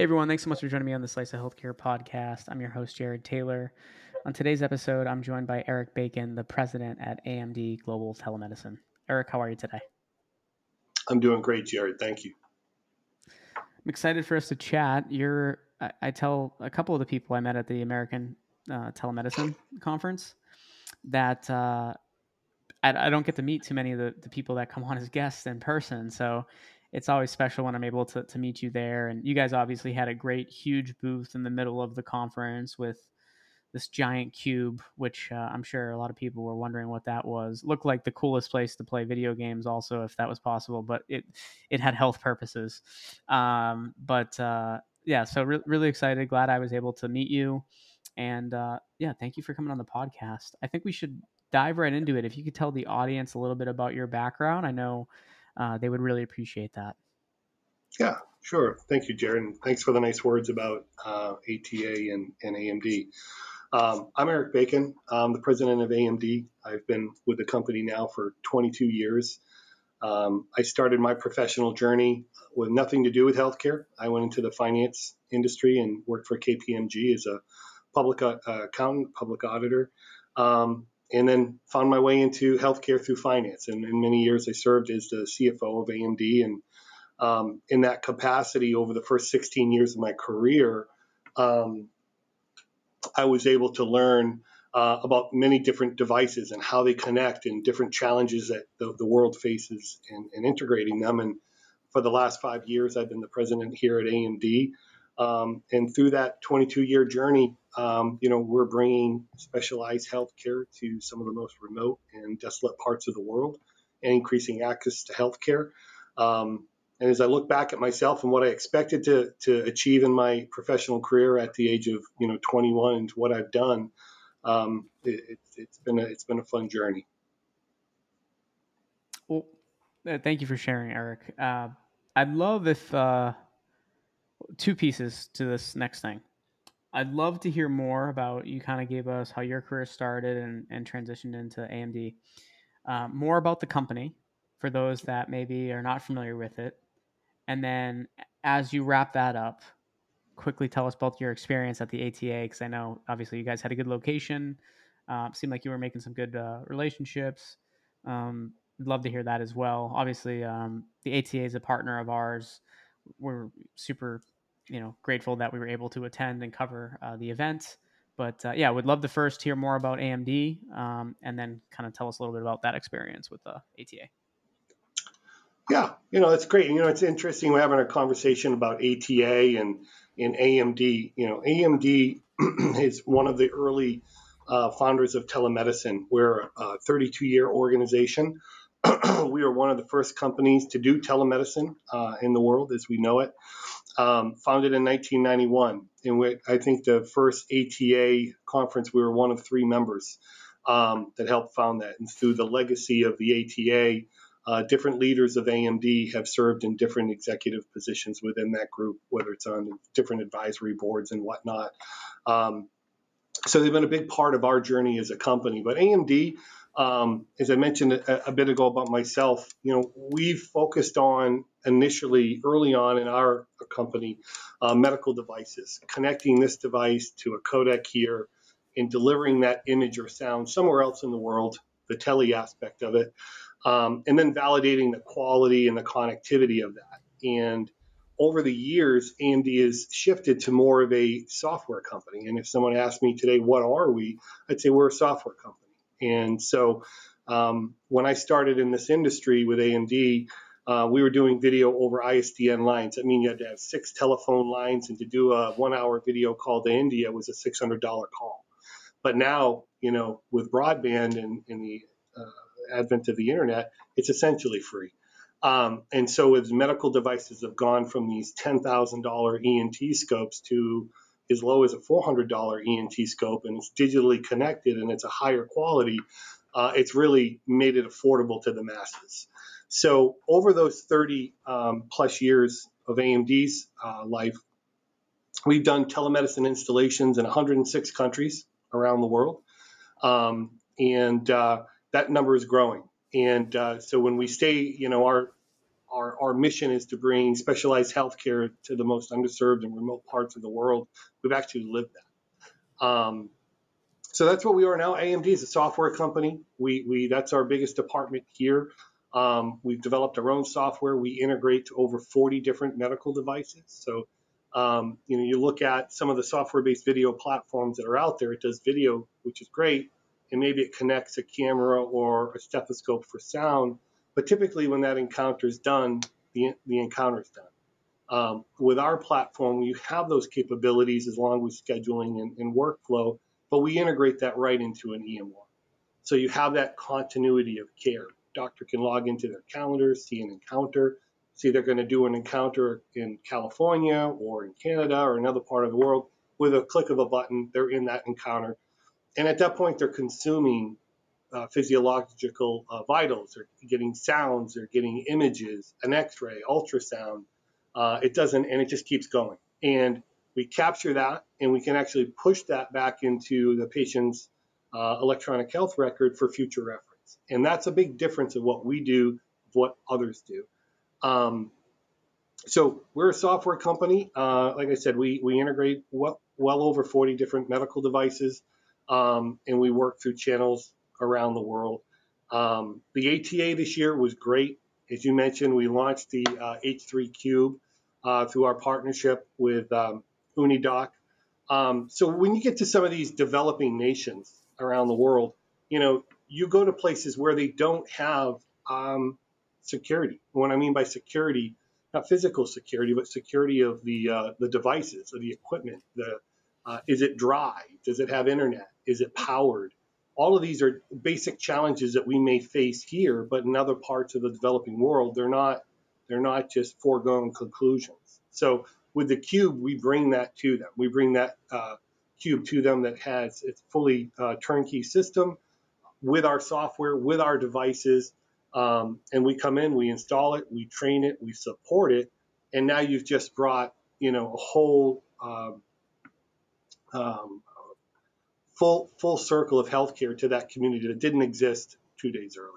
Hey everyone, thanks so much for joining me on the Slice of Healthcare podcast. I'm your host, Jared Taylor. On today's episode, I'm joined by Eric Bacon, the president at AMD Global Telemedicine. Eric, how are you today? I'm doing great, Jared. Thank you. I'm excited for us to chat. You're, I, I tell a couple of the people I met at the American uh, Telemedicine Conference that uh, I, I, don't get to meet too many of the, the people that come on as guests in person. So it's always special when I'm able to, to meet you there. And you guys obviously had a great, huge booth in the middle of the conference with this giant cube, which uh, I'm sure a lot of people were wondering what that was. Looked like the coolest place to play video games, also, if that was possible, but it it had health purposes. Um, but uh, yeah, so re- really excited. Glad I was able to meet you, and uh, yeah, thank you for coming on the podcast. I think we should dive right into it. If you could tell the audience a little bit about your background, I know uh, they would really appreciate that. Yeah, sure. Thank you, Jared. And thanks for the nice words about uh, ATA and, and AMD. Um, I'm Eric Bacon. I'm the president of AMD. I've been with the company now for 22 years. Um, I started my professional journey with nothing to do with healthcare. I went into the finance industry and worked for KPMG as a public uh, accountant, public auditor. Um, and then found my way into healthcare through finance. And in many years, I served as the CFO of AMD. And um, in that capacity, over the first 16 years of my career, um, I was able to learn uh, about many different devices and how they connect and different challenges that the, the world faces in, in, integrating them. And for the last five years, I've been the president here at AMD. Um, and through that 22 year journey, um, you know, we're bringing specialized healthcare to some of the most remote and desolate parts of the world and increasing access to healthcare. Um, and as I look back at myself and what I expected to, to achieve in my professional career at the age of, you know, 21 and what I've done, um, it, has been a, it's been a fun journey. Well, uh, thank you for sharing, Eric. Uh, I'd love if, uh, two pieces to this next thing. I'd love to hear more about you. Kind of gave us how your career started and, and transitioned into AMD. Uh, more about the company for those that maybe are not familiar with it, and then as you wrap that up, quickly tell us both your experience at the ATA because I know obviously you guys had a good location. Uh, seemed like you were making some good uh, relationships. Um, love to hear that as well. Obviously, um, the ATA is a partner of ours. We're super you know grateful that we were able to attend and cover uh, the event. But uh, yeah, would love to first hear more about AMD um, and then kind of tell us a little bit about that experience with the uh, ATA. Yeah, you know, it's great. You know, it's interesting. We're having a conversation about ATA and, and AMD. You know, AMD is one of the early uh, founders of telemedicine. We're a 32 year organization. we are one of the first companies to do telemedicine uh, in the world as we know it um, founded in 1991. in which I think the first ATA conference, we were one of three members um, that helped found that. And through the legacy of the ATA, uh, different leaders of AMD have served in different executive positions within that group, whether it's on different advisory boards and whatnot. Um, so they've been a big part of our journey as a company. But AMD, um, as I mentioned a, a, bit ago about myself, you know, we've focused on initially early on in our company uh, medical devices, connecting this device to a codec here and delivering that image or sound somewhere else in the world, the tele aspect of it, um, and then validating the quality and the connectivity of that. And over the years, AMD has shifted to more of a software company. And if someone asked me today, what are we? I'd say we're a software company. And so um, when I started in this industry with AMD, uh, we were doing video over ISDN lines. I mean, you had to have six telephone lines, and to do a one-hour video call to India was a $600 call. But now, you know, with broadband and, and the uh, advent of the internet, it's essentially free. Um, and so, as medical devices have gone from these $10,000 ENT scopes to as low as a $400 ENT scope and it's digitally connected and it's a higher quality, uh, it's really made it affordable to the masses. So over those 30 um, plus years of AMD's uh, life, we've done telemedicine installations in 106 countries around the world, um, and uh, that number is growing. And uh, so when we stay, you know, our our, our mission is to bring specialized healthcare to the most underserved and remote parts of the world. We've actually lived that. Um, so that's what we are now. AMD is a software company. We, we that's our biggest department here. Um, we've developed our own software. We integrate to over 40 different medical devices. So, um, you know, you look at some of the software-based video platforms that are out there. It does video, which is great, and maybe it connects a camera or a stethoscope for sound. But typically, when that encounter is done, the, the encounter is done. Um, with our platform, you have those capabilities as long as scheduling and, and workflow, but we integrate that right into an EMR. So you have that continuity of care doctor can log into their calendar, see an encounter, see they're going to do an encounter in California or in Canada or another part of the world. With a click of a button, they're in that encounter. And at that point, they're consuming uh, physiological uh, vitals. They're getting sounds, they're getting images, an x ray, ultrasound. Uh, it doesn't, and it just keeps going. And we capture that and we can actually push that back into the patient's uh, electronic health record for future reference. And that's a big difference of what we do, of what others do. Um, so we're a software company. Uh, like I said, we, we integrate well, well over 40 different medical devices, um, and we work through channels around the world. Um, the ATA this year was great. As you mentioned, we launched the uh, H3 Cube uh, through our partnership with um, Unidoc. Um, so when you get to some of these developing nations around the world, you know, you go to places where they don't have um, security. What I mean by security, not physical security, but security of the uh, the devices, of the equipment. The uh, is it dry? Does it have internet? Is it powered? All of these are basic challenges that we may face here, but in other parts of the developing world, they're not they're not just foregone conclusions. So with the cube, we bring that to them. We bring that uh, cube to them that has its fully uh, turnkey system with our software, with our devices. Um, and we come in, we install it, we train it, we support it, and now you've just brought you know a whole um, um, full full circle of healthcare to that community that didn't exist two days earlier.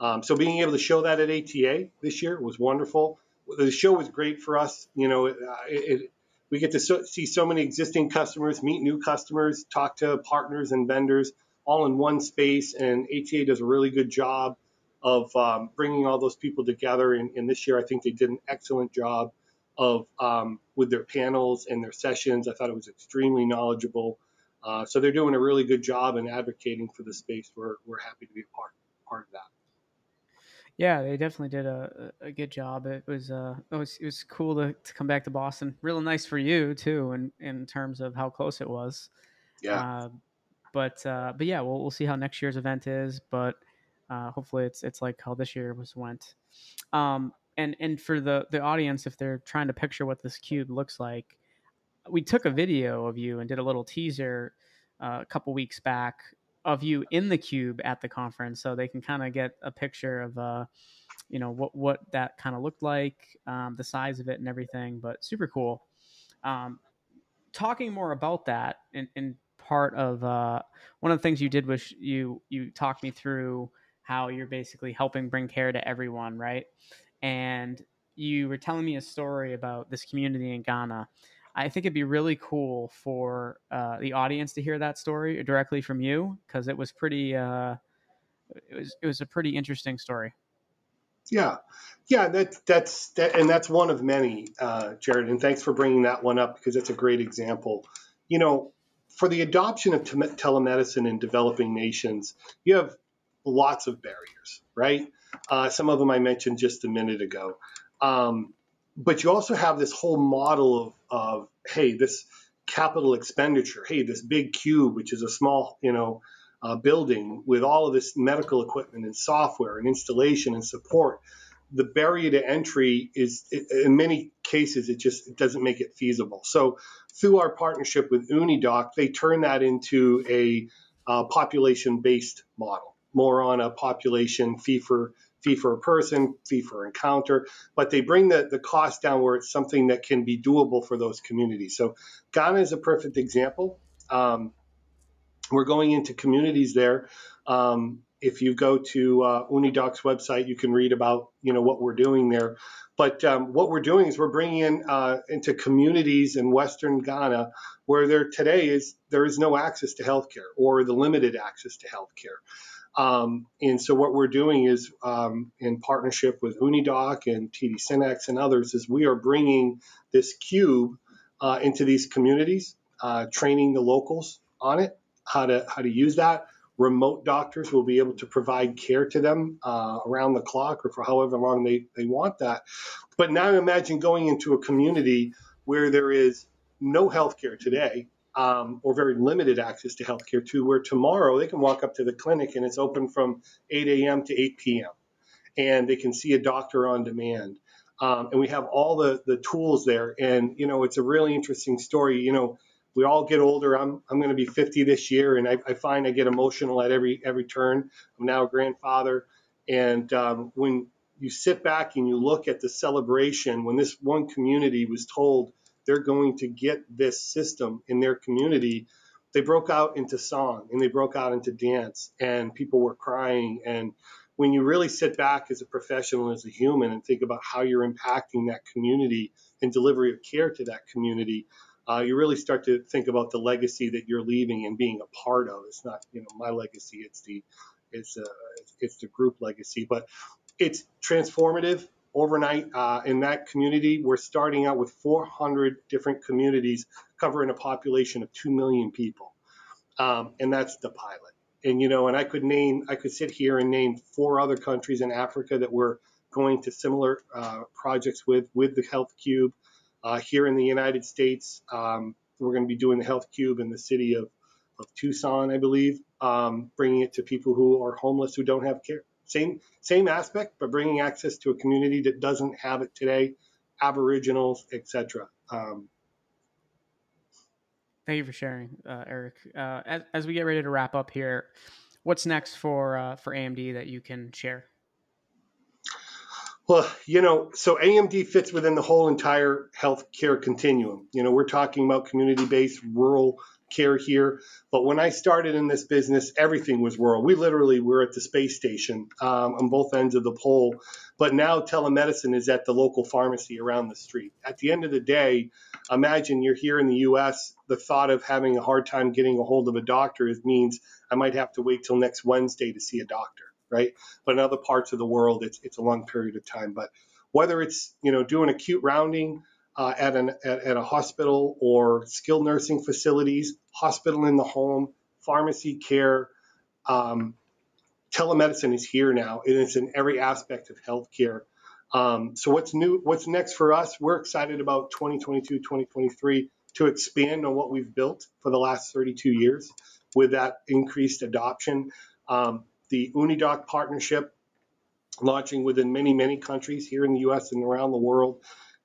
Um, so being able to show that at ATA this year was wonderful. The show was great for us. You know, it, it, we get to so, see so many existing customers, meet new customers, talk to partners and vendors all in one space. And ATA does a really good job of um, bringing all those people together. And, and, this year, I think they did an excellent job of um, with their panels and their sessions. I thought it was extremely knowledgeable. Uh, so they're doing a really good job in advocating for the space. We're, we're happy to be a part part of that. Yeah, they definitely did a, a good job. It was uh it was it was cool to, to come back to Boston. Really nice for you too, in in terms of how close it was. Yeah. Uh, but uh, but yeah, we'll we'll see how next year's event is. But uh, hopefully, it's it's like how this year was went. Um, and and for the the audience, if they're trying to picture what this cube looks like, we took a video of you and did a little teaser uh, a couple weeks back of you in the cube at the conference, so they can kind of get a picture of uh, you know what what that kind of looked like, um, the size of it, and everything. But super cool. Um, talking more about that and, and part of uh, one of the things you did was you you talked me through how you're basically helping bring care to everyone, right? And you were telling me a story about this community in Ghana. I think it'd be really cool for uh, the audience to hear that story directly from you because it was pretty. Uh, it was it was a pretty interesting story. Yeah, yeah, that, that's that, and that's one of many, uh, Jared. And thanks for bringing that one up because it's a great example. You know, for the adoption of telemedicine in developing nations, you have lots of barriers, right? Uh, some of them I mentioned just a minute ago. Um, but you also have this whole model of, of, hey, this capital expenditure, hey, this big cube, which is a small, you know, uh, building with all of this medical equipment and software and installation and support. The barrier to entry is, in many cases, it just it doesn't make it feasible. So through our partnership with Unidoc, they turn that into a uh, population-based model, more on a population fee for fee for a person, fee for encounter, but they bring the, the cost down where it's something that can be doable for those communities. So Ghana is a perfect example. Um, we're going into communities there, um, if you go to uh, Unidoc's website, you can read about you know what we're doing there. But um, what we're doing is we're bringing in uh, into communities in Western Ghana where there today is there is no access to healthcare or the limited access to healthcare. Um, and so what we're doing is um, in partnership with Unidoc and TD Synnex and others is we are bringing this cube uh, into these communities, uh, training the locals on it, how to how to use that. Remote doctors will be able to provide care to them uh, around the clock or for however long they, they want that. But now imagine going into a community where there is no healthcare today um, or very limited access to healthcare to where tomorrow they can walk up to the clinic and it's open from 8 a.m. to 8 p.m. and they can see a doctor on demand. Um, and we have all the, the tools there. And, you know, it's a really interesting story. You know, we all get older. I'm, I'm going to be 50 this year, and I, I, find I get emotional at every every turn. I'm now a grandfather, and um, when you sit back and you look at the celebration, when this one community was told they're going to get this system in their community, they broke out into song and they broke out into dance, and people were crying. And when you really sit back as a professional, as a human, and think about how you're impacting that community and delivery of care to that community, uh, you really start to think about the legacy that you're leaving and being a part of. It's not, you know, my legacy. It's the, it's uh, it's the group legacy, but it's transformative overnight uh, in that community. We're starting out with 400 different communities covering a population of 2 million people. Um, and that's the pilot. And, you know, and I could name, I could sit here and name four other countries in Africa that we're going to similar uh, projects with, with the Health Cube. Uh, here in the United States, um, we're going to be doing the Health Cube in the city of, of Tucson, I believe, um, bringing it to people who are homeless who don't have care. Same same aspect, but bringing access to a community that doesn't have it today, Aboriginals, etc. Um, Thank you for sharing, uh, Eric. Uh, as, as, we get ready to wrap up here, what's next for uh, for AMD that you can share? Well, you know, so AMD fits within the whole entire healthcare continuum. You know, we're talking about community-based rural care here. But when I started in this business, everything was rural. We literally were at the space station um, on both ends of the pole. But now telemedicine is at the local pharmacy around the street. At the end of the day, imagine you're here in the US, the thought of having a hard time getting a hold of a doctor means I might have to wait till next Wednesday to see a doctor, right? But in other parts of the world, it's, it's a long period of time. But whether it's, you know, doing acute rounding, uh, at, an, at, at, a hospital or skilled nursing facilities, hospital in the home, pharmacy care. Um, telemedicine is here now. and It is in every aspect of healthcare. Um, so what's new? What's next for us? We're excited about 2022, 2023 to expand on what we've built for the last 32 years with that increased adoption. Um, the Unidoc partnership launching within many, many countries here in the U.S. and around the world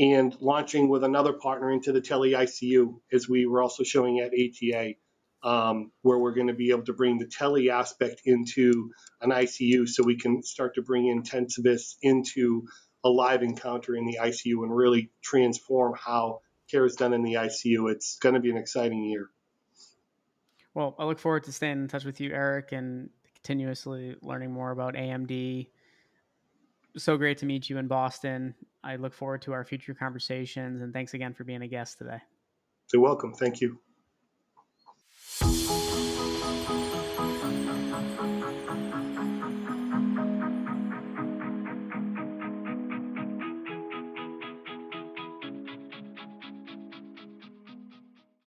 and launching with another partner into the tele ICU, as we were also showing at ATA, um, where we're going to be able to bring the tele aspect into an ICU so we can start to bring intensivists into a live encounter in the ICU and really transform how care is done in the ICU. It's going to be an exciting year. Well, I look forward to staying in touch with you, Eric, and continuously learning more about AMD. So great to meet you in Boston. I look forward to our future conversations and thanks again for being a guest today. You're welcome. Thank you.